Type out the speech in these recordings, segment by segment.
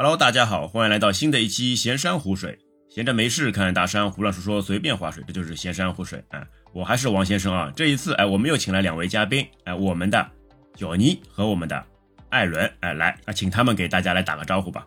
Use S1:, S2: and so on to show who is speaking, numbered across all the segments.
S1: Hello，大家好，欢迎来到新的一期闲山湖水。闲着没事，看看大山，胡乱说说，随便划水，这就是闲山湖水啊。我还是王先生啊。这一次，哎，我们又请来两位嘉宾，哎，我们的小尼和我们的艾伦，哎，来啊，请他们给大家来打个招呼吧。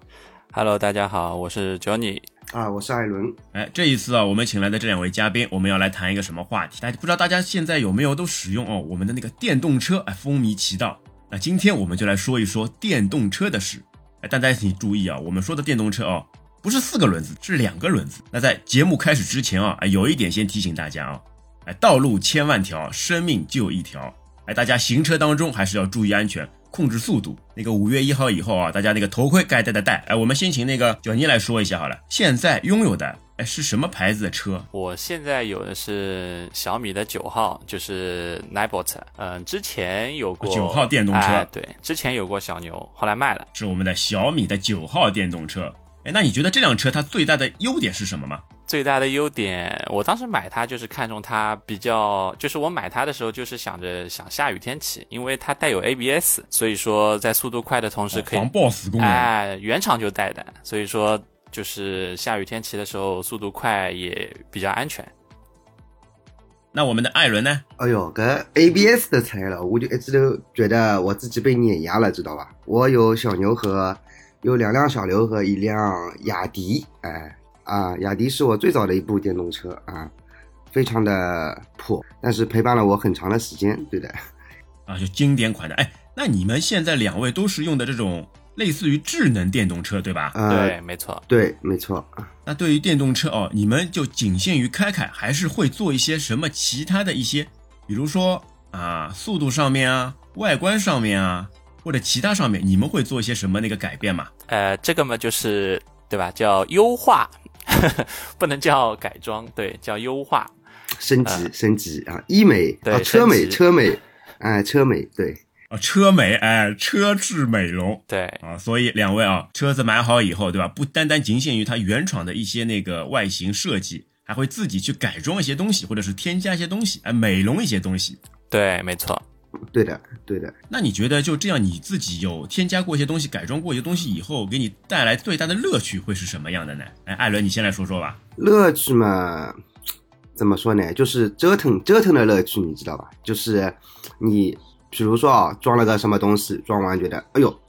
S2: Hello，大家好，我是 Johnny。
S3: 啊，我是艾伦。
S1: 哎，这一次啊，我们请来的这两位嘉宾，我们要来谈一个什么话题？大家不知道大家现在有没有都使用哦，我们的那个电动车，哎，风靡其道。那今天我们就来说一说电动车的事。哎，大家请注意啊，我们说的电动车啊，不是四个轮子，是两个轮子。那在节目开始之前啊，哎，有一点先提醒大家啊，哎，道路千万条，生命就一条。哎，大家行车当中还是要注意安全。控制速度。那个五月一号以后啊，大家那个头盔该戴的戴。哎，我们先请那个九妮来说一下好了。现在拥有的哎是什么牌子的车？
S2: 我现在有的是小米的九号，就是 Nibot。嗯，之前有过
S1: 九号电动车、
S2: 哎，对，之前有过小牛，后来卖了。
S1: 是我们的小米的九号电动车。哎，那你觉得这辆车它最大的优点是什么吗？
S2: 最大的优点，我当时买它就是看中它比较，就是我买它的时候就是想着想下雨天骑，因为它带有 ABS，所以说在速度快的同时可以、
S1: 防抱死功能。
S2: 哎，原厂就带的，所以说就是下雨天骑的时候速度快也比较安全。
S1: 那我们的艾伦呢？
S3: 哎呦，搿 ABS 的材料，我就一直都觉得我自己被碾压了，知道吧？我有小牛和有两辆小牛和一辆雅迪，哎。啊，雅迪是我最早的一部电动车啊，非常的破，但是陪伴了我很长的时间，对的。
S1: 啊，就经典款的。哎，那你们现在两位都是用的这种类似于智能电动车，对吧？
S3: 呃、
S2: 对，没错，
S3: 对，没错。
S1: 那对于电动车哦，你们就仅限于开开，还是会做一些什么其他的一些，比如说啊，速度上面啊，外观上面啊，或者其他上面，你们会做一些什么那个改变吗？
S2: 呃，这个嘛，就是对吧？叫优化。不能叫改装，对，叫优化、
S3: 升级、呃、升级啊！医美
S2: 对、
S3: 啊，车美车美，哎，车美对
S1: 啊，车美哎，车智美容
S2: 对
S1: 啊，所以两位啊，车子买好以后，对吧？不单单仅限于它原厂的一些那个外形设计，还会自己去改装一些东西，或者是添加一些东西，哎，美容一些东西。
S2: 对，没错。
S3: 对的，对的。
S1: 那你觉得就这样，你自己有添加过一些东西，改装过一些东西以后，给你带来最大的乐趣会是什么样的呢？哎，艾伦，你先来说说吧。
S3: 乐趣嘛，怎么说呢？就是折腾折腾的乐趣，你知道吧？就是你，比如说啊，装了个什么东西，装完觉得，哎呦，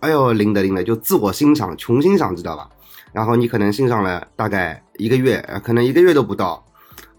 S3: 哎呦，灵的灵的，就自我欣赏，穷欣赏，知道吧？然后你可能欣赏了大概一个月，可能一个月都不到。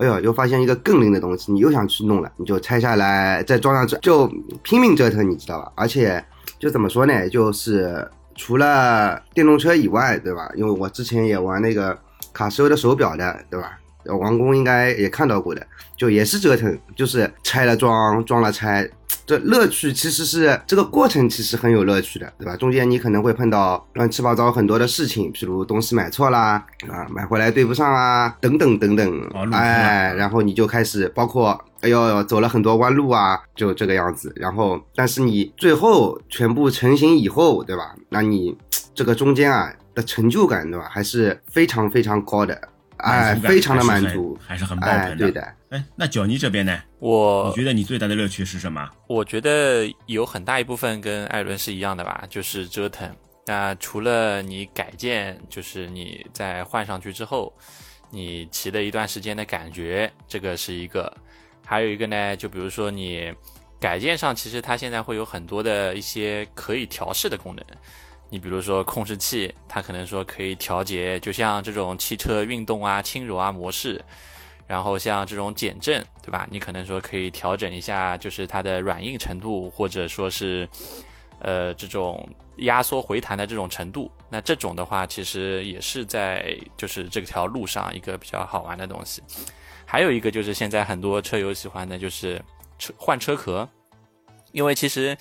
S3: 哎呦，又发现一个更灵的东西，你又想去弄了，你就拆下来再装上去，就拼命折腾，你知道吧？而且就怎么说呢？就是除了电动车以外，对吧？因为我之前也玩那个卡西欧的手表的，对吧？王工应该也看到过的，就也是折腾，就是拆了装，装了拆。这乐趣其实是这个过程，其实很有乐趣的，对吧？中间你可能会碰到乱七八糟很多的事情，譬如东西买错啦，啊，买回来对不上啊，等等等等，哎，然后你就开始包括，哎呦，走了很多弯路啊，就这个样子。然后，但是你最后全部成型以后，对吧？那你这个中间啊的成就感，对吧？还是非常非常高的。哎，非常的满足，
S1: 还是很爆棚的。
S3: 对的，
S1: 哎，那九尼这边呢？
S2: 我
S1: 你觉得你最大的乐趣是什么？
S2: 我觉得有很大一部分跟艾伦是一样的吧，就是折腾。那除了你改建，就是你在换上去之后，你骑了一段时间的感觉，这个是一个。还有一个呢，就比如说你改建上，其实它现在会有很多的一些可以调试的功能。你比如说控制器，它可能说可以调节，就像这种汽车运动啊、轻柔啊模式，然后像这种减震，对吧？你可能说可以调整一下，就是它的软硬程度，或者说是，呃，这种压缩回弹的这种程度。那这种的话，其实也是在就是这条路上一个比较好玩的东西。还有一个就是现在很多车友喜欢的就是车换车壳，因为其实。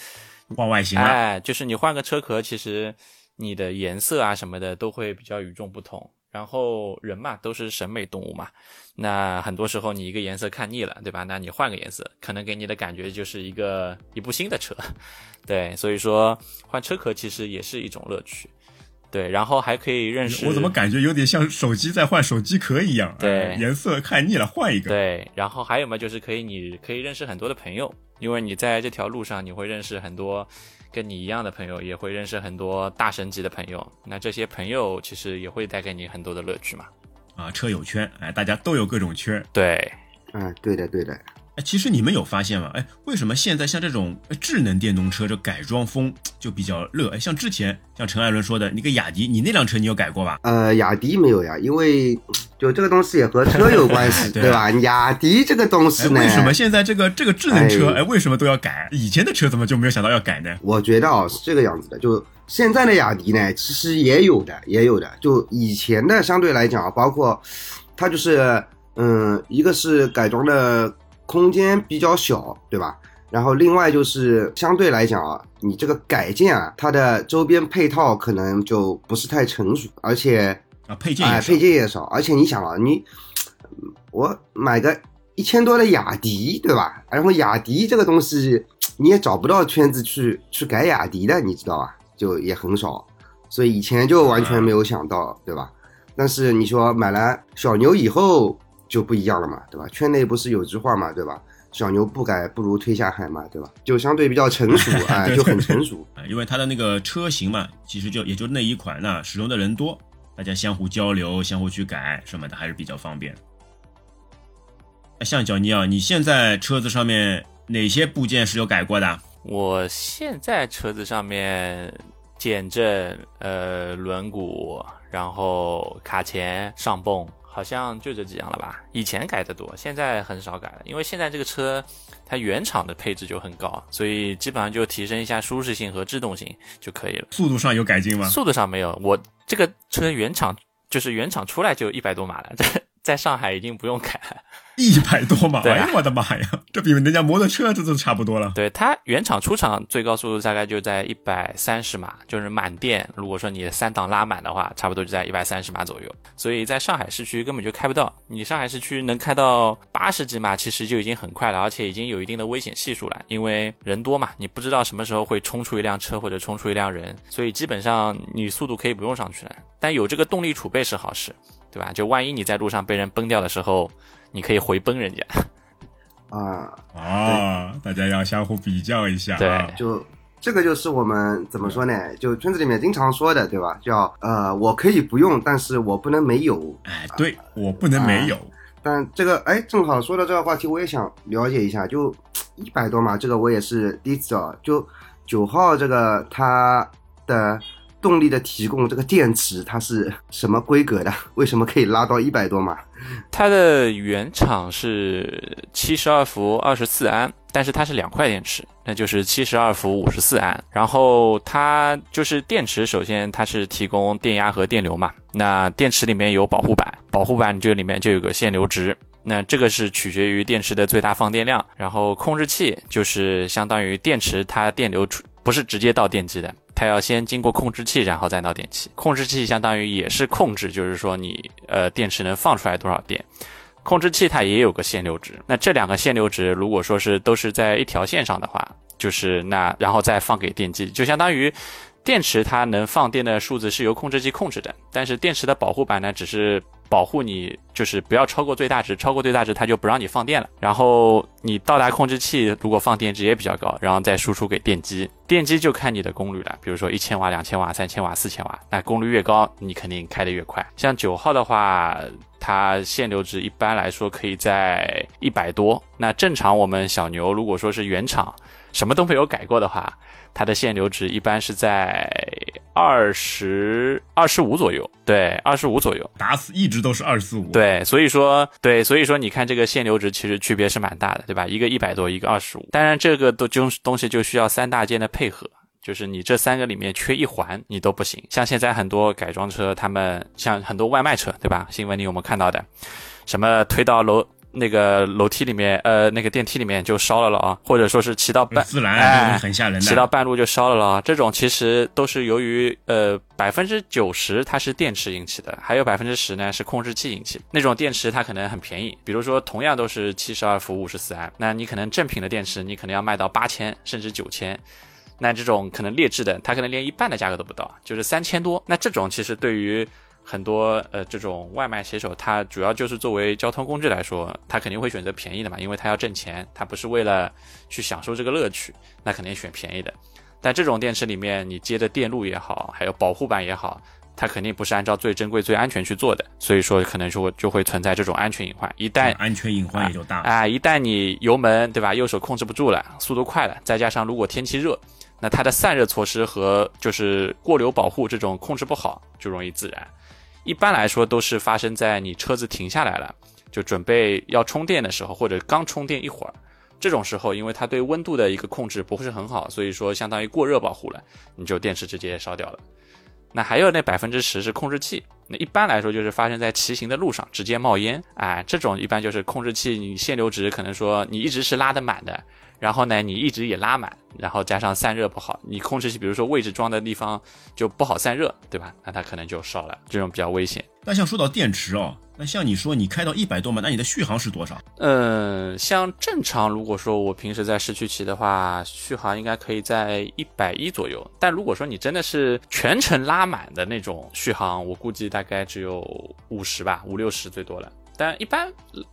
S1: 换外形
S2: 哎，就是你换个车壳，其实你的颜色啊什么的都会比较与众不同。然后人嘛都是审美动物嘛，那很多时候你一个颜色看腻了，对吧？那你换个颜色，可能给你的感觉就是一个一部新的车。对，所以说换车壳其实也是一种乐趣。对，然后还可以认识。
S1: 我怎么感觉有点像手机在换手机壳一样？
S2: 对，
S1: 颜色看腻了换一个。
S2: 对，然后还有嘛，就是可以你可以认识很多的朋友。因为你在这条路上，你会认识很多跟你一样的朋友，也会认识很多大神级的朋友。那这些朋友其实也会带给你很多的乐趣嘛。
S1: 啊，车友圈，哎，大家都有各种圈。
S2: 对，
S3: 嗯，对的，对的。
S1: 哎，其实你们有发现吗？哎，为什么现在像这种智能电动车这改装风就比较热？哎，像之前像陈艾伦说的那个雅迪，你那辆车你有改过吧？
S3: 呃，雅迪没有呀，因为就这个东西也和车有关系，
S1: 对
S3: 对吧？雅迪这个东西
S1: 哎，
S3: 呢，
S1: 为什么现在这个这个智能车，
S3: 哎
S1: 哎，为什么都要改？以前的车怎么就没有想到要改呢？
S3: 我觉得啊、是这个样子的，就现在的雅迪呢，其实也有的，也有的。就以前的相对来讲啊，包括它就是，嗯，一个是改装的空间比较小，对吧？然后另外就是相对来讲啊，你这个改建啊，它的周边配套可能就不是太成熟，而且
S1: 啊，配件也
S3: 哎，配件也少，而且你想啊，你我买个一千多的雅迪，对吧？然后雅迪这个东西你也找不到圈子去去改雅迪的，你知道吧？就也很少，所以以前就完全没有想到，对吧？但是你说买了小牛以后就不一样了嘛，对吧？圈内不是有句话嘛，对吧？小牛不改不如推下海嘛，对吧？就相对比较成熟，哎，
S1: 对
S3: 就很成熟。
S1: 啊，因为它的那个车型嘛，其实就也就那一款那使用的人多，大家相互交流、相互去改什么的，还是比较方便。哎像小尼啊，你现在车子上面哪些部件是有改过的？
S2: 我现在车子上面减震、呃轮毂，然后卡钳、上泵，好像就这几样了吧？以前改的多，现在很少改了，因为现在这个车它原厂的配置就很高，所以基本上就提升一下舒适性和制动性就可以了。
S1: 速度上有改进吗？
S2: 速度上没有，我这个车原厂就是原厂出来就一百多码了，在在上海已经不用改了。
S1: 一百多码，哎呀，我的妈呀，这比人家摩托车这都差不多了。
S2: 对它原厂出厂最高速度大概就在一百三十码，就是满电。如果说你三档拉满的话，差不多就在一百三十码左右。所以在上海市区根本就开不到，你上海市区能开到八十几码，其实就已经很快了，而且已经有一定的危险系数了，因为人多嘛，你不知道什么时候会冲出一辆车或者冲出一辆人，所以基本上你速度可以不用上去了。但有这个动力储备是好事，对吧？就万一你在路上被人崩掉的时候，你可以回崩人家。
S3: 啊，
S1: 啊，大家要相互比较一下、啊。
S2: 对
S3: 就这个就是我们怎么说呢？就圈子里面经常说的，对吧？叫呃，我可以不用，但是我不能没有。
S1: 哎，对我不能没有。
S3: 但这个哎，正好说到这个话题，我也想了解一下。就一百多嘛，这个我也是第一次啊。就九号这个他的动力的提供，这个电池它是什么规格的？为什么可以拉到一百多码？
S2: 它的原厂是七十二伏二十四安，但是它是两块电池，那就是七十二伏五十四安。然后它就是电池，首先它是提供电压和电流嘛。那电池里面有保护板，保护板这里面就有个限流值。那这个是取决于电池的最大放电量，然后控制器就是相当于电池它电流出不是直接到电机的，它要先经过控制器，然后再到电器。控制器相当于也是控制，就是说你呃电池能放出来多少电。控制器它也有个限流值，那这两个限流值如果说是都是在一条线上的话，就是那然后再放给电机，就相当于电池它能放电的数字是由控制器控制的，但是电池的保护板呢只是保护你，就是不要超过最大值，超过最大值它就不让你放电了。然后你到达控制器，如果放电值也比较高，然后再输出给电机，电机就看你的功率了，比如说一千瓦、两千瓦、三千瓦、四千瓦，那功率越高，你肯定开得越快。像九号的话，它限流值一般来说可以在一百多，那正常我们小牛如果说是原厂什么都没有改过的话，它的限流值一般是在二十二十五左右，对，二十五左右。
S1: 打死一直都是二四五。，
S2: 对，所以说，对，所以说，你看这个限流值其实区别是蛮大的，对吧？一个一百多，一个二十五。当然，这个都就东西就需要三大件的配合，就是你这三个里面缺一环，你都不行。像现在很多改装车，他们像很多外卖车，对吧？新闻里有没有看到的？什么推到楼那个楼梯里面，呃，那个电梯里面就烧了了啊，或者说是骑到半
S1: 自燃
S2: 哎
S1: 这种很吓人的。
S2: 骑到半路就烧了了啊。这种其实都是由于呃百分之九十它是电池引起的，还有百分之十呢是控制器引起的。那种电池它可能很便宜，比如说同样都是七十二伏五十四安，那你可能正品的电池你可能要卖到八千甚至九千。那这种可能劣质的，它可能连一半的价格都不到，就是三千多。那这种其实对于很多呃这种外卖写手，他主要就是作为交通工具来说，他肯定会选择便宜的嘛，因为他要挣钱，他不是为了去享受这个乐趣，那肯定选便宜的。但这种电池里面，你接的电路也好，还有保护板也好，它肯定不是按照最珍贵、最安全去做的，所以说可能就会就会存在这种安全隐患。一旦
S1: 安全隐患也就大
S2: 啊，一旦你油门对吧，右手控制不住了，速度快了，再加上如果天气热。那它的散热措施和就是过流保护这种控制不好，就容易自燃。一般来说都是发生在你车子停下来了，就准备要充电的时候，或者刚充电一会儿，这种时候，因为它对温度的一个控制不会是很好，所以说相当于过热保护了，你就电池直接烧掉了。那还有那百分之十是控制器，那一般来说就是发生在骑行的路上直接冒烟，哎，这种一般就是控制器你限流值可能说你一直是拉的满的。然后呢，你一直也拉满，然后加上散热不好，你控制器比如说位置装的地方就不好散热，对吧？那它可能就烧了，这种比较危险。
S1: 那像说到电池哦，那像你说你开到一百多嘛，那你的续航是多少？
S2: 嗯，像正常如果说我平时在市区骑的话，续航应该可以在一百一左右。但如果说你真的是全程拉满的那种续航，我估计大概只有五十吧，五六十最多了。但一般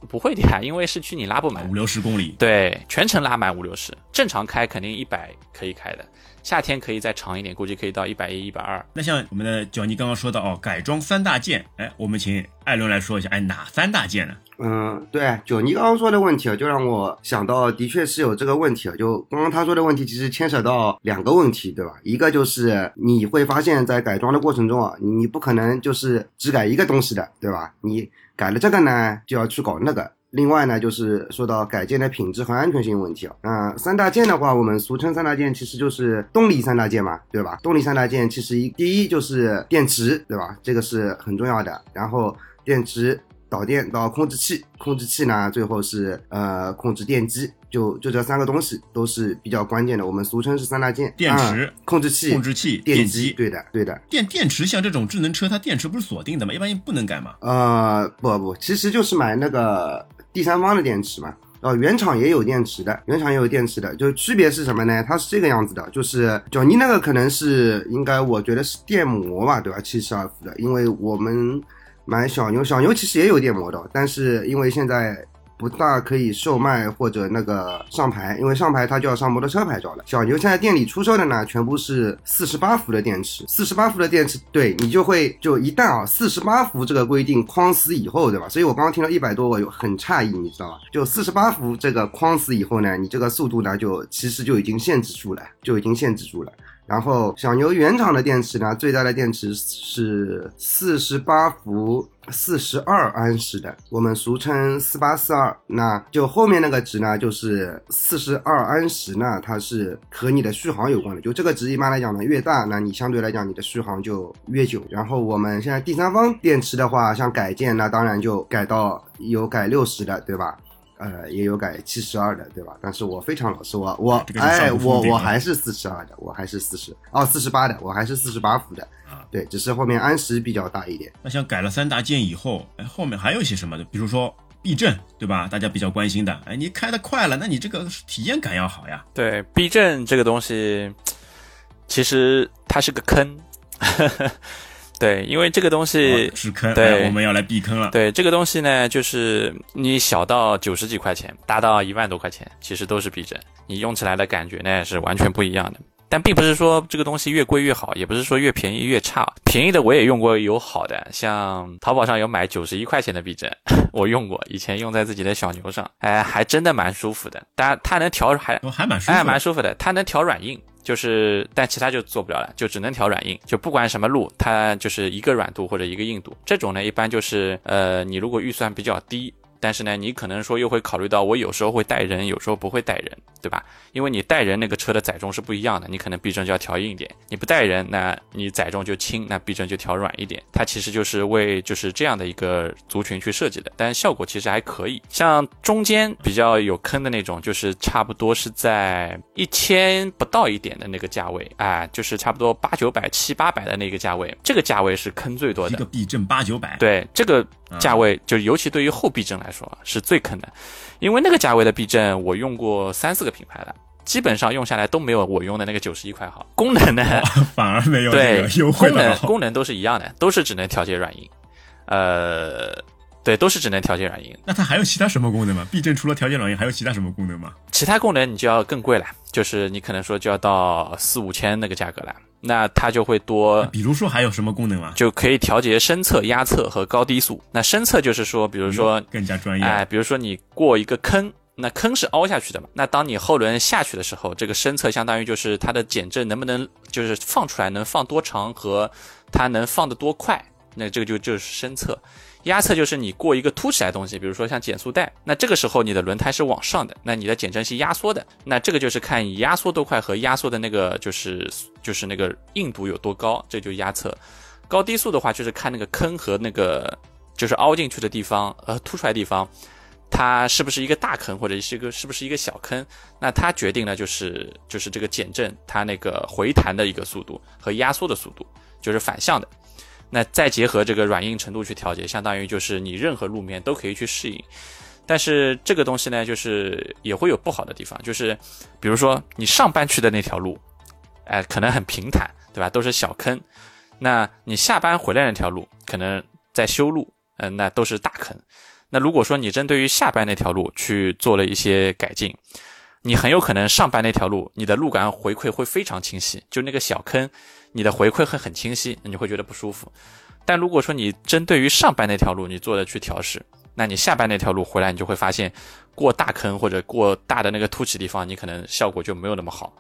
S2: 不会的呀，因为市区你拉不满
S1: 五六十公里，
S2: 对，全程拉满五六十，正常开肯定一百可以开的，夏天可以再长一点，估计可以到一百一、一百二。
S1: 那像我们的九尼刚刚说到哦，改装三大件，哎，我们请艾伦来说一下，哎，哪三大件呢？
S3: 嗯，对，九尼刚刚说的问题啊，就让我想到，的确是有这个问题啊。就刚刚他说的问题，其实牵扯到两个问题，对吧？一个就是你会发现在改装的过程中啊，你不可能就是只改一个东西的，对吧？你改了这个呢，就要去搞那个。另外呢，就是说到改建的品质和安全性问题啊。那，三大件的话，我们俗称三大件，其实就是动力三大件嘛，对吧？动力三大件其实一第一就是电池，对吧？这个是很重要的。然后电池导电到控制器，控制器呢最后是呃控制电机，就就这三个东西都是比较关键的。我们俗称是三大件：
S1: 电池、
S3: 控制器、
S1: 控制器、
S3: 电
S1: 机。
S3: 对的，对的。
S1: 电电池像这种智能车，它电池不是锁定的吗？一般不能改吗？
S3: 呃，不不，其实就是买那个。第三方的电池嘛，哦，原厂也有电池的，原厂也有电池的，就区别是什么呢？它是这个样子的，就是九尼那个可能是应该，我觉得是电膜吧，对吧？七十二伏的，因为我们买小牛，小牛其实也有电摩的，但是因为现在。不大可以售卖或者那个上牌，因为上牌它就要上摩托车牌照了。小牛现在店里出售的呢，全部是四十八伏的电池。四十八伏的电池，对你就会就一旦啊，四十八伏这个规定框死以后，对吧？所以我刚刚听到一百多，我有很诧异，你知道吧？就四十八伏这个框死以后呢，你这个速度呢，就其实就已经限制住了，就已经限制住了。然后小牛原厂的电池呢，最大的电池是四十八伏四十二安时的，我们俗称四八四二。那就后面那个值呢，就是四十二安时呢，它是和你的续航有关的。就这个值一般来讲呢，越大，那你相对来讲你的续航就越久。然后我们现在第三方电池的话，像改件，那当然就改到有改六十的，对吧？呃，也有改七十二的，对吧？但是我非常老实，我我哎，我我还是四十二的，我还是四十哦，四十八的，我还是四十八伏的啊。对，只是后面安时比较大一点。
S1: 那像改了三大件以后，哎，后面还有一些什么的？比如说避震，对吧？大家比较关心的，哎，你开的快了，那你这个体验感要好呀。
S2: 对，避震这个东西，其实它是个坑。对，因为这个东西
S1: 是坑，
S2: 对，
S1: 我们要来避坑了。
S2: 对，这个东西呢，就是你小到九十几块钱，大到一万多块钱，其实都是避震，你用起来的感觉呢是完全不一样的。但并不是说这个东西越贵越好，也不是说越便宜越差。便宜的我也用过，有好的，像淘宝上有买九十一块钱的避震，我用过，以前用在自己的小牛上，哎，还真的蛮舒服的。当然，它能调还
S1: 还蛮舒服，
S2: 哎，蛮舒服的，它能调软硬。就是，但其他就做不了了，就只能调软硬，就不管什么路，它就是一个软度或者一个硬度。这种呢，一般就是，呃，你如果预算比较低。但是呢，你可能说又会考虑到，我有时候会带人，有时候不会带人，对吧？因为你带人那个车的载重是不一样的，你可能避震就要调硬一点；你不带人，那你载重就轻，那避震就调软一点。它其实就是为就是这样的一个族群去设计的，但效果其实还可以。像中间比较有坑的那种，就是差不多是在一千不到一点的那个价位，哎，就是差不多八九百、七八百的那个价位，这个价位是坑最多的。
S1: 一个避震八九百，
S2: 对这个。价位就尤其对于后避震来说是最坑的，因为那个价位的避震我用过三四个品牌了，基本上用下来都没有我用的那个九十一块好。功能呢，
S1: 反而没有
S2: 对
S1: 个优惠
S2: 功能。功能都是一样的，都是只能调节软硬，呃，对，都是只能调节软硬。
S1: 那它还有其他什么功能吗？避震除了调节软硬，还有其他什么功能吗？
S2: 其他功能你就要更贵了，就是你可能说就要到四五千那个价格了，那它就会多
S1: 比如说还有什么功能啊？
S2: 就可以调节深侧、压侧和高低速。那深侧就是说，比如说，
S1: 更加专业。
S2: 哎，比如说你过一个坑，那坑是凹下去的嘛，那当你后轮下去的时候，这个深侧相当于就是它的减震能不能就是放出来能放多长和它能放得多快，那这个就就是深侧。压侧就是你过一个凸起来的东西，比如说像减速带，那这个时候你的轮胎是往上的，那你的减震是压缩的，那这个就是看你压缩多快和压缩的那个就是就是那个硬度有多高，这就压侧。高低速的话就是看那个坑和那个就是凹进去的地方呃凸出来地方，它是不是一个大坑或者是一个是不是一个小坑，那它决定了就是就是这个减震它那个回弹的一个速度和压缩的速度，就是反向的。那再结合这个软硬程度去调节，相当于就是你任何路面都可以去适应。但是这个东西呢，就是也会有不好的地方，就是比如说你上班去的那条路，哎、可能很平坦，对吧？都是小坑。那你下班回来那条路，可能在修路，嗯、那都是大坑。那如果说你针对于下班那条路去做了一些改进，你很有可能上班那条路，你的路感回馈会非常清晰，就那个小坑，你的回馈会很清晰，你会觉得不舒服。但如果说你针对于上班那条路你做的去调试，那你下班那条路回来，你就会发现过大坑或者过大的那个凸起地方，你可能效果就没有那么好。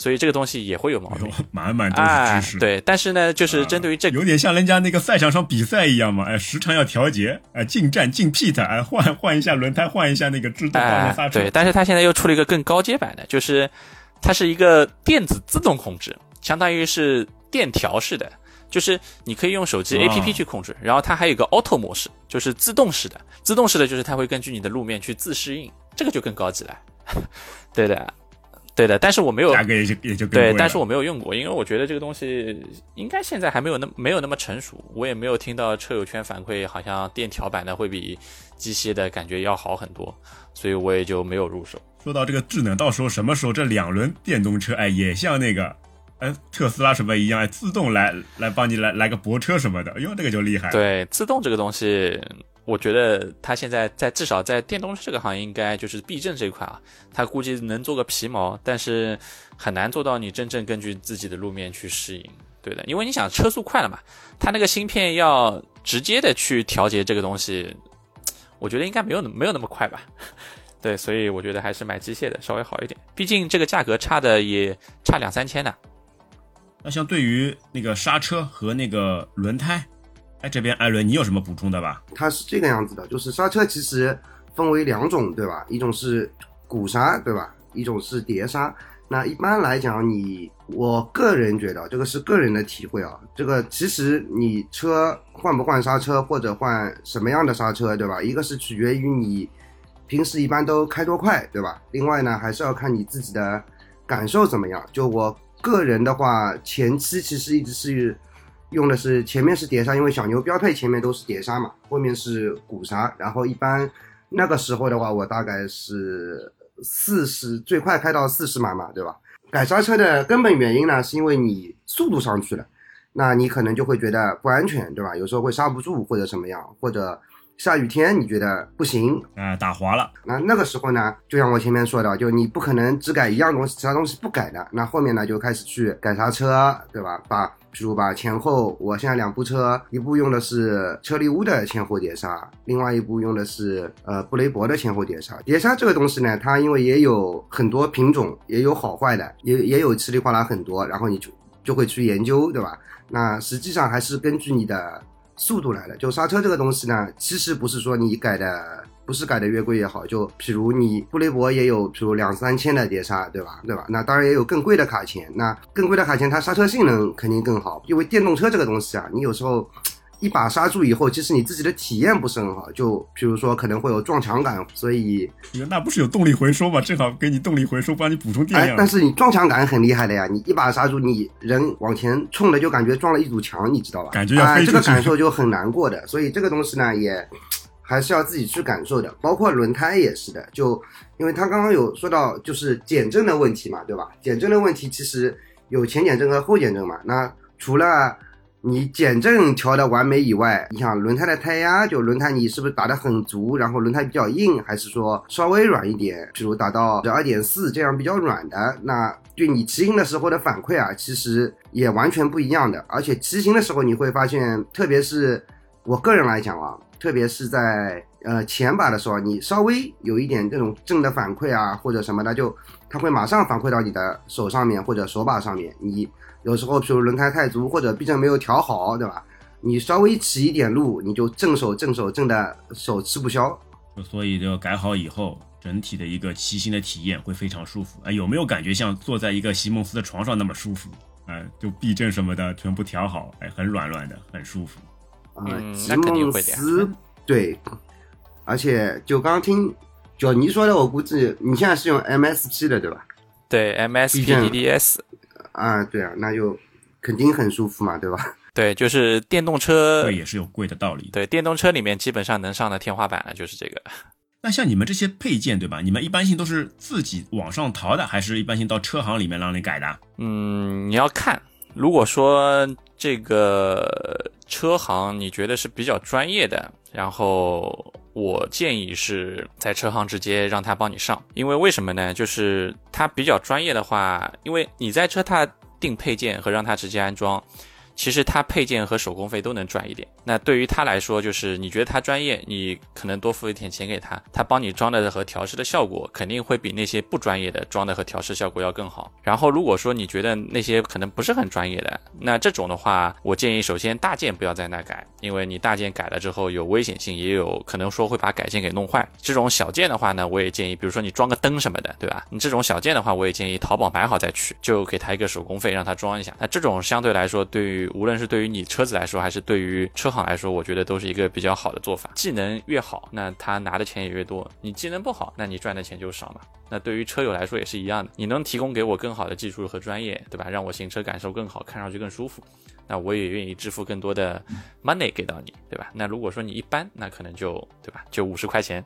S2: 所以这个东西也会有矛盾。
S1: 满满都
S2: 哎
S1: 是知识。，
S2: 对，但是呢，就是针对于这个，
S1: 有点像人家那个赛场上比赛一样嘛，哎，时常要调节，哎，进站进 pit，哎，换 换一下轮胎，换一下那个制动，刹，车。
S2: 对，但是它现在又出了一个更高阶版的，就是它是一个电子自动控制，相当于是电调式的，就是你可以用手机
S1: 哦
S2: APP 去控制，然后它还有一个 Auto 模式，就是自动式的，自动式的就是它会根据你的路面去自适应，这个就更高级了。对的，对的，但是我没有
S1: 价格也就也就
S2: 对，但是我没有用过，因为我觉得这个东西应该现在还没有那没有那么成熟，我也没有听到车友圈反馈，好像电调版的会比机械的感觉要好很多，所以我也就没有入手。
S1: 说到这个智能，到时候什么时候这两轮电动车，哎，也像那个，哎，特斯拉什么一样，哎，自动来来帮你来来个泊车什么的，哎呦，这个就厉害。，
S2: 对，自动这个东西，我觉得它现在在至少在电动车这个行业，应该就是避震这一块啊，它估计能做个皮毛，但是很难做到你真正根据自己的路面去适应。对的，因为你想车速快了嘛，它那个芯片要直接的去调节这个东西，我觉得应该没有没有那么快吧。对，所以我觉得还是买机械的稍微好一点，毕竟这个价格差的也差两三千呢。
S1: 那像对于那个刹车和那个轮胎，哎，这边艾伦你有什么补充的吧？
S3: 它是这个样子的，就是刹车其实分为两种，对吧？一种是鼓刹，对吧？一种是碟刹。那一般来讲你，我个人觉得这个是个人的体会啊。这个其实你车换不换刹车，或者换什么样的刹车，对吧？一个是取决于你平时一般都开多快，对吧？另外呢，还是要看你自己的感受怎么样。就我个人的话，前期其实一直是用的是前面是碟刹，因为小牛标配前面都是碟刹嘛，后面是鼓刹。然后一般那个时候的话，我大概是四十，最快开到四十码嘛，对吧？改刹车的根本原因呢，是因为你速度上去了，那你可能就会觉得不安全，对吧？有时候会刹不住或者什么样，或者下雨天你觉得不行，
S1: 啊、打滑了，
S3: 那那个时候呢，就像我前面说的，就你不可能只改一样东西，其他东西不改的。那后面呢，就开始去改刹车，对吧？把比如把前后，我现在两部车，一部用的是车力乌的前后碟刹，另外一部用的是呃布雷博的前后碟刹。碟刹这个东西呢，它因为也有很多品种，也有好坏的，也也有稀里哗啦很多，然后你就就会去研究，对吧？那实际上还是根据你的速度来的。就刹车这个东西呢，其实不是说你改的，不是改的越贵越好。就比如你布雷博也有，比如两三千的碟刹，对吧？对吧？那当然也有更贵的卡钳。那更贵的卡钳，它刹车性能肯定更好。因为电动车这个东西啊，你有时候。一把刹住以后，其实你自己的体验不是很好，就比如说可能会有撞墙感，所以
S1: 那不是有动力回收吗？正好给你动力回收，帮你补充电量。，
S3: 哎但是你撞墙感很厉害的呀！你一把刹住，你人往前冲的就感觉撞了一堵墙，你知道吧？
S1: 感觉
S3: 这个感受就很难过的。所以这个东西呢，也还是要自己去感受的。包括轮胎也是的，就因为他刚刚有说到就是减震的问题嘛，对吧？减震的问题其实有前减震和后减震嘛。那除了你减震调的完美以外，你想轮胎的胎压，就轮胎你是不是打得很足，然后轮胎比较硬，还是说稍微软一点，比如打到十二点四这样比较软的，那对你骑行的时候的反馈啊，其实也完全不一样的。而且骑行的时候你会发现，特别是我个人来讲啊，特别是在呃前把的时候，你稍微有一点这种正的反馈啊，或者什么的，就它会马上反馈到你的手上面或者手把上面，你。有时候，比如轮胎太足或者避震没有调好，对吧？你稍微起一点路，你就正手正手正的手吃不消。
S1: 所以就改好以后，整体的一个骑行的体验会非常舒服。哎，有没有感觉像坐在一个席梦思的床上那么舒服？哎，就避震什么的全部调好，哎，很软软的，很舒服。
S3: 啊，席梦思对，而且就刚刚听就你说的，我估计你现在是用 MSP 的对吧？
S2: 对，MSP DDS。
S3: 啊，对啊，那就肯定很舒服嘛，对吧？
S2: 对，就是电动车，
S1: 贵也是有贵的道理。
S2: 对，电动车里面基本上能上的天花板了，就是这个。
S1: 那像你们这些配件，对吧？你们一般性都是自己网上淘的，还是一般性到车行里面让你改的？
S2: 嗯，你要看，如果说这个车行你觉得是比较专业的，然后。我建议是在车行直接让他帮你上，因为为什么呢？就是他比较专业的话，因为你在车他订配件和让他直接安装。其实他配件和手工费都能赚一点，那对于他来说，就是你觉得他专业，你可能多付一点钱给他，他帮你装的和调试的效果肯定会比那些不专业的装的和调试效果要更好。然后如果说你觉得那些可能不是很专业的，那这种的话，我建议首先大件不要在那改，因为你大件改了之后有危险性，也有可能说会把改件给弄坏。这种小件的话呢，我也建议，比如说你装个灯什么的，对吧？你这种小件的话，我也建议淘宝买好再取，就给他一个手工费让他装一下。那这种相对来说对于无论是对于你车子来说，还是对于车行来说，我觉得都是一个比较好的做法。技能越好，那他拿的钱也越多；你技能不好，那你赚的钱就少嘛。那对于车友来说也是一样的，你能提供给我更好的技术和专业，对吧？让我行车感受更好，看上去更舒服，那我也愿意支付更多的 money 给到你，对吧？那如果说你一般，那可能就对吧？就五十块钱。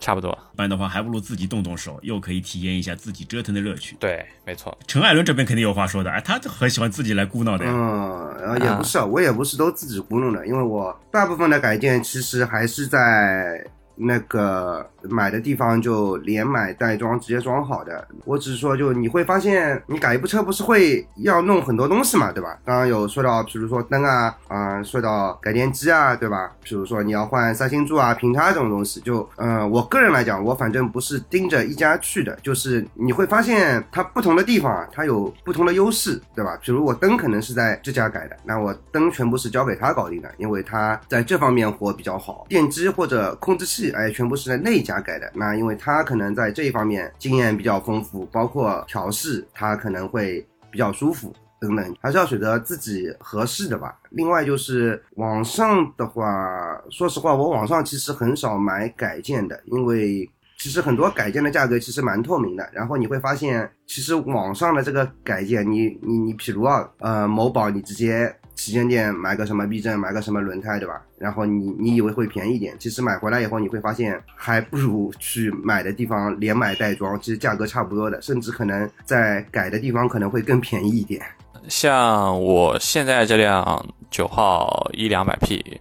S2: 差不多，
S1: 不然的话还不如自己动动手，又可以体验一下自己折腾的乐趣。
S2: 对，没错。
S1: 陈艾伦这边肯定有话说的，哎，他很喜欢自己来咕弄的呀。
S3: 嗯，也不是，我也不是都自己咕弄的，因为我大部分的改建其实还是在。那个买的地方就连买带装，直接装好的。我只是说，就你会发现，你改一部车不是会要弄很多东西嘛，对吧？刚刚有说到，比如说灯啊，啊，说到改电机啊，对吧？比如说你要换三星柱啊、平叉这种东西，就，嗯，我个人来讲，我反正不是盯着一家去的，就是你会发现它不同的地方啊，它有不同的优势，对吧？比如我灯可能是在这家改的，那我灯全部是交给他搞定的，因为他在这方面活比较好。电机或者控制器。哎，全部是在那家改的。那因为他可能在这一方面经验比较丰富，包括调试，他可能会比较舒服等等，还是要选择自己合适的吧。另外就是网上的话，说实话，我网上其实很少买改件的，因为其实很多改件的价格其实蛮透明的。然后你会发现，其实网上的这个改件，你你你，譬如啊，呃，某宝你直接。旗舰店买个什么避震，买个什么轮胎，对吧？然后你你以为会便宜点，其实买回来以后你会发现，还不如去买的地方连买带装，其实价格差不多的，甚至可能在改的地方可能会更便宜一点。
S2: 像我现在这辆九号一两百 P，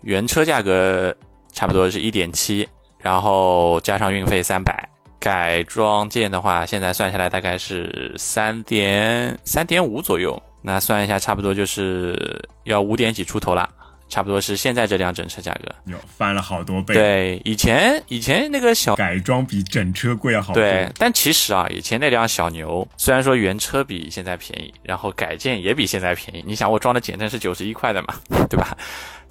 S2: 原车价格差不多是一点七，然后加上运费三百，改装件的话，现在算下来大概是三点三点五左右。那算一下，差不多就是要五点几出头了，差不多是现在这辆整车价格，
S1: 有翻了好多倍。
S2: 对，以前以前那个小
S1: 改装比整车贵要好。
S2: 对，但其实啊，以前那辆小牛虽然说原车比现在便宜，然后改建也比现在便宜。你想，我装的减震是九十一块的嘛，对吧？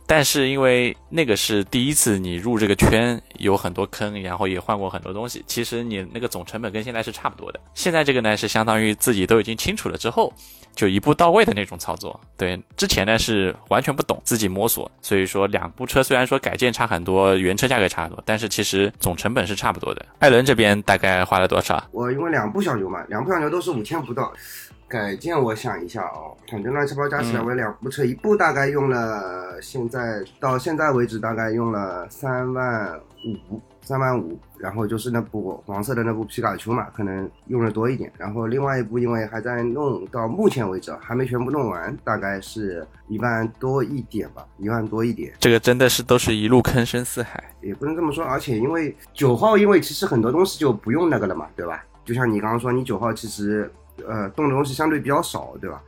S2: 但是因为那个是第一次你入这个圈，有很多坑，然后也换过很多东西。其实你那个总成本跟现在是差不多的。现在这个呢是相当于自己都已经清楚了之后，就一步到位的那种操作。对，之前呢是完全不懂，自己摸索。所以说两部车虽然说改建差很多，原车价格差很多，但是其实总成本是差不多的。艾伦这边大概花了多少？
S3: 我因为两部小牛嘛，两部小牛都是五千不到。改建我想一下哦，反正乱七八糟加起来
S2: 嗯
S3: 为两部车，一部大概用了，现在到现在为止大概用了三万五，三万五。然后就是那部黄色的那部皮卡丘嘛，可能用的多一点。然后另外一部因为还在弄，到目前为止还没全部弄完，大概是一万多一点吧，一万多一点。
S2: 这个真的是都是一路坑深似海。
S3: 也不能这么说，而且因为九号，因为其实很多东西就不用那个了嘛，对吧？就像你刚刚说，你九号其实呃动的东西相对比较少，对吧？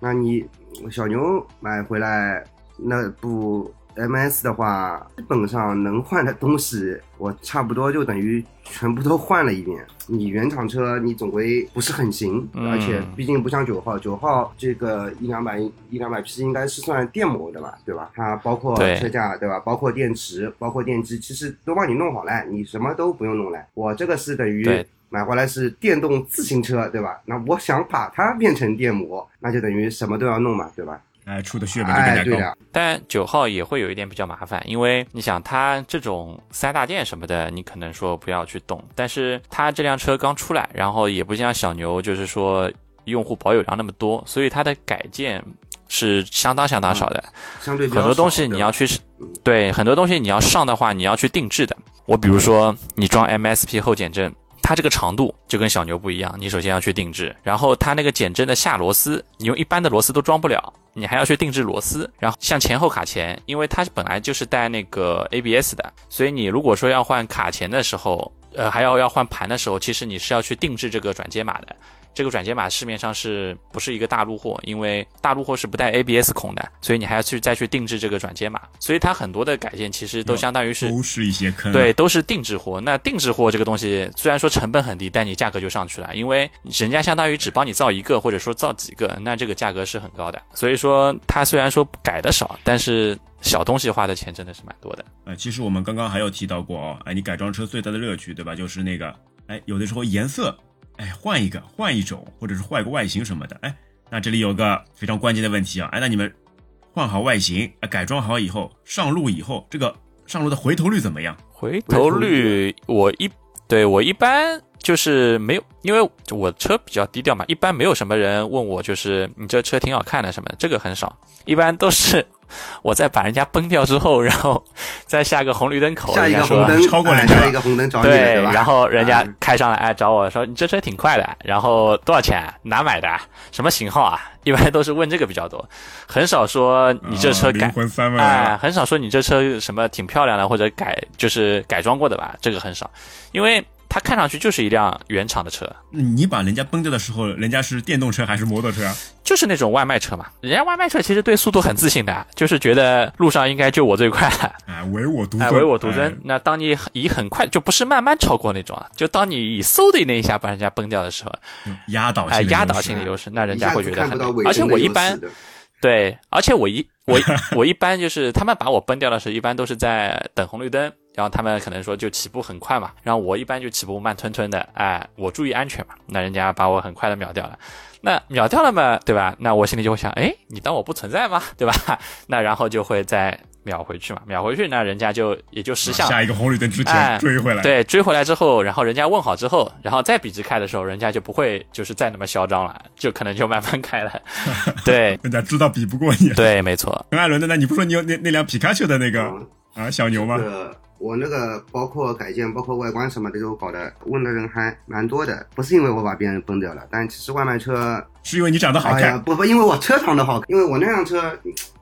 S3: 那你小牛买回来那部 MS 的话，基本上能换的东西，我差不多就等于全部都换了一遍。你原厂车你总归不是很行，
S2: 嗯
S3: 而且毕竟不像九号，九号这个一两百一两百匹应该是算电摩的吧，对吧？它包括车架，对吧？包括电池，包括电机，其实都帮你弄好了，你什么都不用弄了。我这个是等于
S2: 对
S3: 买回来是电动自行车，对吧？那我想把它变成电摩，那就等于什么都要弄嘛，对吧？
S1: 哎，出的血本就更
S3: 哎，
S1: 加高。
S3: 对的，
S2: 但九号也会有一点比较麻烦，因为你想它这种三大件什么的，你可能说不要去动，但是它这辆车刚出来，然后也不像小牛，就是说用户保有量那么多，所以它的改建是相当相当少的。
S3: 相对
S2: 很多东西你要去，对很多东西你要上的话，你要去定制的。我比如说你装 MSP 后减震，它这个长度就跟小牛不一样，你首先要去定制，然后它那个减震的下螺丝，你用一般的螺丝都装不了，你还要去定制螺丝。然后像前后卡钳，因为它本来就是带那个 ABS 的，所以你如果说要换卡钳的时候，呃，还要要换盘的时候，其实你是要去定制这个转接码的。这个转接码市面上是不是一个大陆货？因为大陆货是不带 ABS 孔的，所以你还要去再去定制这个转接码。所以它很多的改件其实都相当于是
S1: 都是一些坑。
S2: 对，，都是定制货。那定制货这个东西虽然说成本很低，但你价格就上去了，因为人家相当于只帮你造一个，或者说造几个，那这个价格是很高的。所以说它虽然说改的少，但是小东西花的钱真的是蛮多的。
S1: 呃，其实我们刚刚还有提到过哦，哎，你改装车最大的乐趣，对吧？就是那个，哎，有的时候颜色，哎，换一个，换一种，或者是换一个外形什么的，哎，那这里有个非常关键的问题啊，哎，那你们换好外形，哎，改装好以后，上路以后，这个上路的回头率怎么样？
S2: 回头率我一对我一般就是没有，因为我车比较低调嘛，一般没有什么人问我就是你这车挺好看的什么的，这个很少，一般都是我在把人家崩掉之后，然后 再下个红绿灯口，
S3: 下一
S2: 人家说
S3: 个红灯
S1: 超过人家
S3: 一个红灯找你，
S2: 对，
S3: 吧？
S2: 然后人家
S3: 嗯
S2: 开上来哎找我说你这车挺快的，然后多少钱？哪买的？什么型号啊？一般都是问这个比较多，很少说你这车
S1: 啊
S2: 改
S1: 啊，
S2: 很少说你这车什么挺漂亮的，或者改就是改装过的吧，这个很少，因为它看上去就是一辆原厂的车，
S1: 你把人家崩掉的时候，人家是电动车还是摩托车啊？
S2: 就是那种外卖车嘛。人家外卖车其实对速度很自信的，就是觉得路上应该就我最快了，
S1: 哎，唯我独尊，
S2: 哎，唯我独尊。
S1: 哎
S2: 那当你以很快，就不是慢慢超过那种啊，就当你以嗖的那一下把人家崩掉的时候，
S1: 压倒性
S2: 哎，
S1: 的
S2: 压倒性的优势，那人家会觉得很。而且我一般对，而且我一我 我一般就是他们把我崩掉的时候，一般都是在等红绿灯，然后他们可能说就起步很快嘛，然后我一般就起步慢吞吞的，哎，我注意安全嘛，那人家把我很快的秒掉了。那秒掉了嘛，对吧？那我心里就会想，哎，你当我不存在吗？对吧？那然后就会再秒回去嘛，秒回去，那人家就也就识相
S1: 下一个红绿灯之前
S2: 哎
S1: 追回来。
S2: 对，追回来之后，然后人家问好之后，然后再笔直开的时候，人家就不会就是再那么嚣张了，就可能就慢慢开了。对
S1: 人家知道比不过你。
S2: 对，没错。
S1: 跟艾伦的那？你不说你有那那辆皮卡丘的那个
S3: 嗯
S1: 啊小牛吗？
S3: 呃，我那个包括改建、包括外观什么的都搞的，问的人还蛮多的。不是因为我把别人崩掉了，但其实外卖车，
S1: 是因为你长得好看。
S3: 不不，因为我车长得好看，因为我那辆车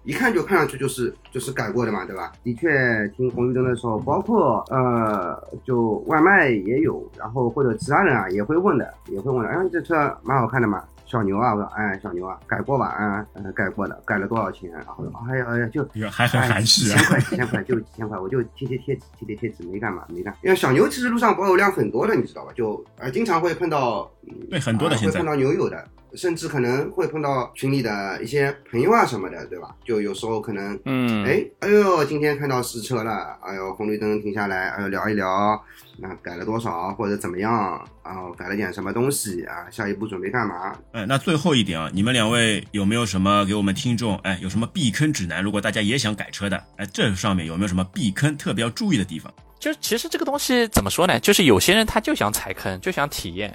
S3: 一看就看上去就是就是改过的嘛，对吧？的确，停红绿灯的时候，包括呃，就外卖也有，然后或者其他人啊也会问的，也会问的，哎，这车蛮好看的嘛。小牛啊，我说，哎，小牛啊，改过吧？啊，呃，改过的，改了多少钱？然后，哎呀，哎呀，就
S1: 这个还很含蓄啊。
S3: 几千块，几千块，就几千块，我就贴贴贴纸，贴贴贴纸，没干嘛，没干。因为小牛其实路上保有量很多的，你知道吧？就呃，经常会碰到，嗯
S1: 对很多的
S3: 啊会碰到牛友的，甚至可能会碰到群里的一些朋友啊什么的，对吧？就有时候可能，
S2: 嗯，
S3: 哎，哎呦，今天看到试车了，哎呦，红绿灯停下来，哎呦，聊一聊，那改了多少或者怎么样，然后改了点什么东西啊？下一步准备干嘛？
S1: 哎，那最后一点啊，你们两位有没有什么给我们听众哎有什么避坑指南？如果大家也想改车的，哎，这上面有没有什么避坑特别要注意的地方？
S2: 就其实这个东西怎么说呢？就是有些人他就想踩坑，就想体验。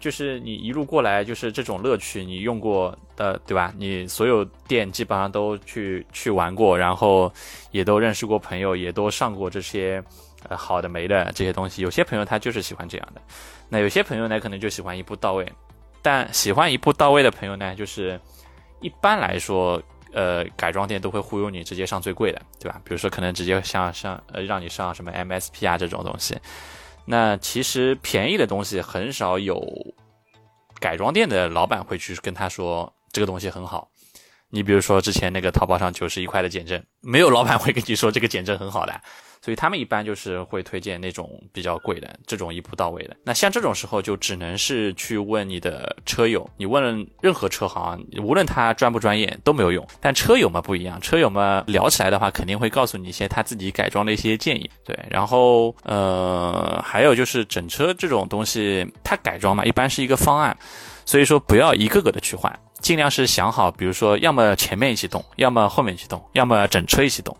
S2: 就是你一路过来，就是这种乐趣，你用过的，对吧？你所有店基本上都去去玩过，然后也都认识过朋友，也都上过这些呃好的没的这些东西。有些朋友他就是喜欢这样的，那有些朋友呢，可能就喜欢一步到位。但喜欢一步到位的朋友呢，就是一般来说，呃，改装店都会忽悠你直接上最贵的，对吧？比如说可能直接像上呃让你上什么 MSP 啊这种东西。那其实便宜的东西很少有改装店的老板会去跟他说这个东西很好。你比如说之前那个淘宝上九十一块的减震，没有老板会跟你说这个减震很好的。所以他们一般就是会推荐那种比较贵的，这种一步到位的。那像这种时候就只能是去问你的车友，你问任何车行，无论他专不专业都没有用。但车友嘛不一样，车友嘛聊起来的话，肯定会告诉你一些他自己改装的一些建议。对，然后呃，还有就是整车这种东西，它改装嘛一般是一个方案，所以说不要一个个的去换，尽量是想好，比如说要么前面一起动，要么后面一起动，要么整车一起动。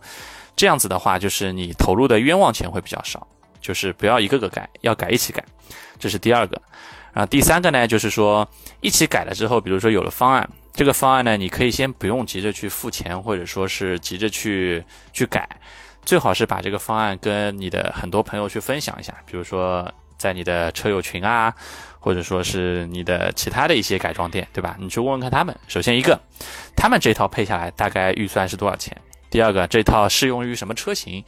S2: 这样子的话，就是你投入的冤枉钱会比较少，就是不要一个个改，要改一起改，这是第二个。然后第三个呢，就是说一起改了之后，比如说有了方案，这个方案呢，你可以先不用急着去付钱，或者说是急着去去改，最好是把这个方案跟你的很多朋友去分享一下，比如说在你的车友群啊，或者说是你的其他的一些改装店，对吧？你去问问看他们，首先一个，他们这套配下来大概预算是多少钱？第二个，这套适用于什么车型？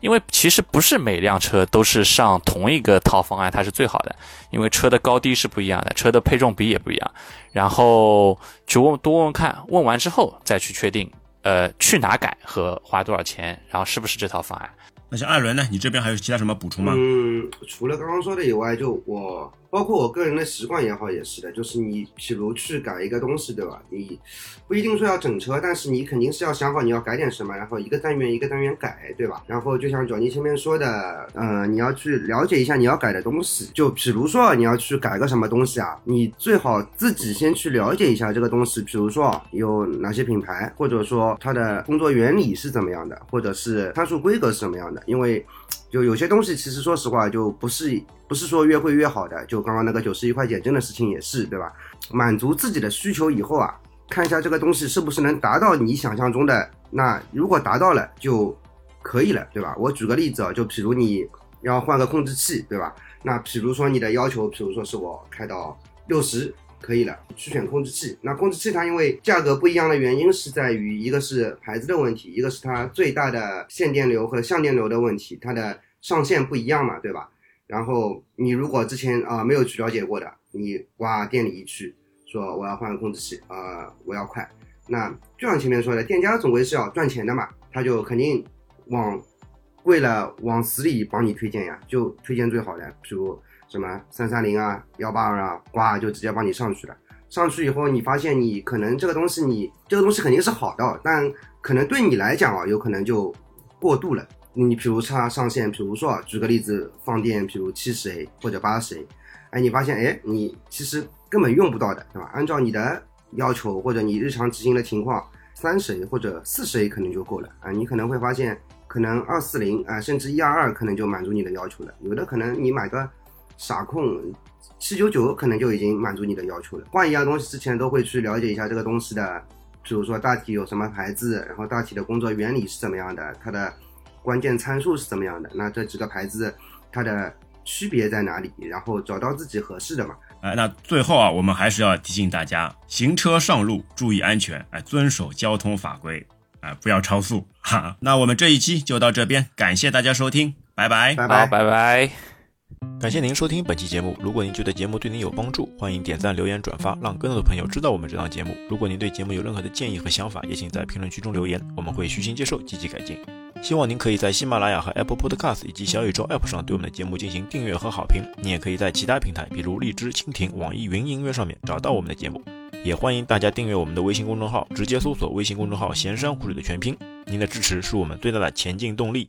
S2: 因为其实不是每辆车都是上同一个套方案，它是最好的。因为车的高低是不一样的，车的配重比也不一样。然后去问多问问看，问完之后再去确定，呃，去哪改和花多少钱，然后是不是这套方案。
S1: 那像艾伦呢？你这边还有其他什么补充吗？
S3: 嗯，除了刚刚说的以外，就我。包括我个人的习惯也好，也是的，就是你，譬如去改一个东西，对吧？你不一定说要整车，但是你肯定是要想好你要改点什么，然后一个单元一个单元改，对吧？然后就像转尼前面说的，呃，你要去了解一下你要改的东西。就比如说你要去改个什么东西啊，你最好自己先去了解一下这个东西，比如说有哪些品牌，或者说它的工作原理是怎么样的，或者是参数规格是什么样的，因为。就有些东西，其实说实话，就不是不是说越会越好的。就刚刚那个九十一块减真的事情也是，对吧？满足自己的需求以后啊，看一下这个东西是不是能达到你想象中的。那如果达到了就可以了，对吧？我举个例子啊，就比如你要换个控制器，对吧？那比如说你的要求，比如说是我开到六十。可以了，去选控制器。那控制器它因为价格不一样的原因是在于，一个是牌子的问题，一个是它最大的线电流和相电流的问题，它的上限不一样嘛，对吧？然后你如果之前啊没有去了解过的，你挂店里一去说我要换个控制器，呃，我要快，那就像前面说的，店家总归是要赚钱的嘛，他就肯定往贵了往死里帮你推荐呀，就推荐最好的，比如。什么三三零啊，幺八二啊，呱就直接帮你上去了。上去以后，你发现你可能这个东西，你这个东西肯定是好的，但可能对你来讲啊，有可能就过度了。你比如差上线，比如说举个例子，放电，比如七十 A 或者八十 A，哎，你发现哎，你其实根本用不到的，对吧？按照你的要求或者你日常执行的情况，三十 A 或者四十 A 可能就够了啊。你可能会发现，可能二四零啊，甚至一二二可能就满足你的要求了。有的可能你买个。傻控七九九可能就已经满足你的要求了。换一样东西之前都会去了解一下这个东西的，比如说大体有什么牌子，然后大体的工作原理是怎么样的，它的关键参数是怎么样的。那这几个牌子它的区别在哪里？然后找到自己合适的嘛。
S1: 哎，那最后啊，我们还是要提醒大家，行车上路注意安全，哎，遵守交通法规，哎，不要超速哈。那我们这一期就到这边，感谢大家收听，拜拜，
S3: 拜拜，
S2: 拜拜。
S4: 感谢您收听本期节目。如果您觉得节目对您有帮助，欢迎点赞、留言、转发，让更多的朋友知道我们这档节目。如果您对节目有任何的建议和想法，也请在评论区中留言，我们会虚心接受，积极改进。希望您可以在喜马拉雅和 Apple Podcast 以及小宇宙 App 上对我们的节目进行订阅和好评。你也可以在其他平台，比如荔枝、蜻蜓、网易云音乐上面找到我们的节目。也欢迎大家订阅我们的微信公众号，直接搜索微信公众号“闲山湖水”的全拼。您的支持是我们最大的前进动力。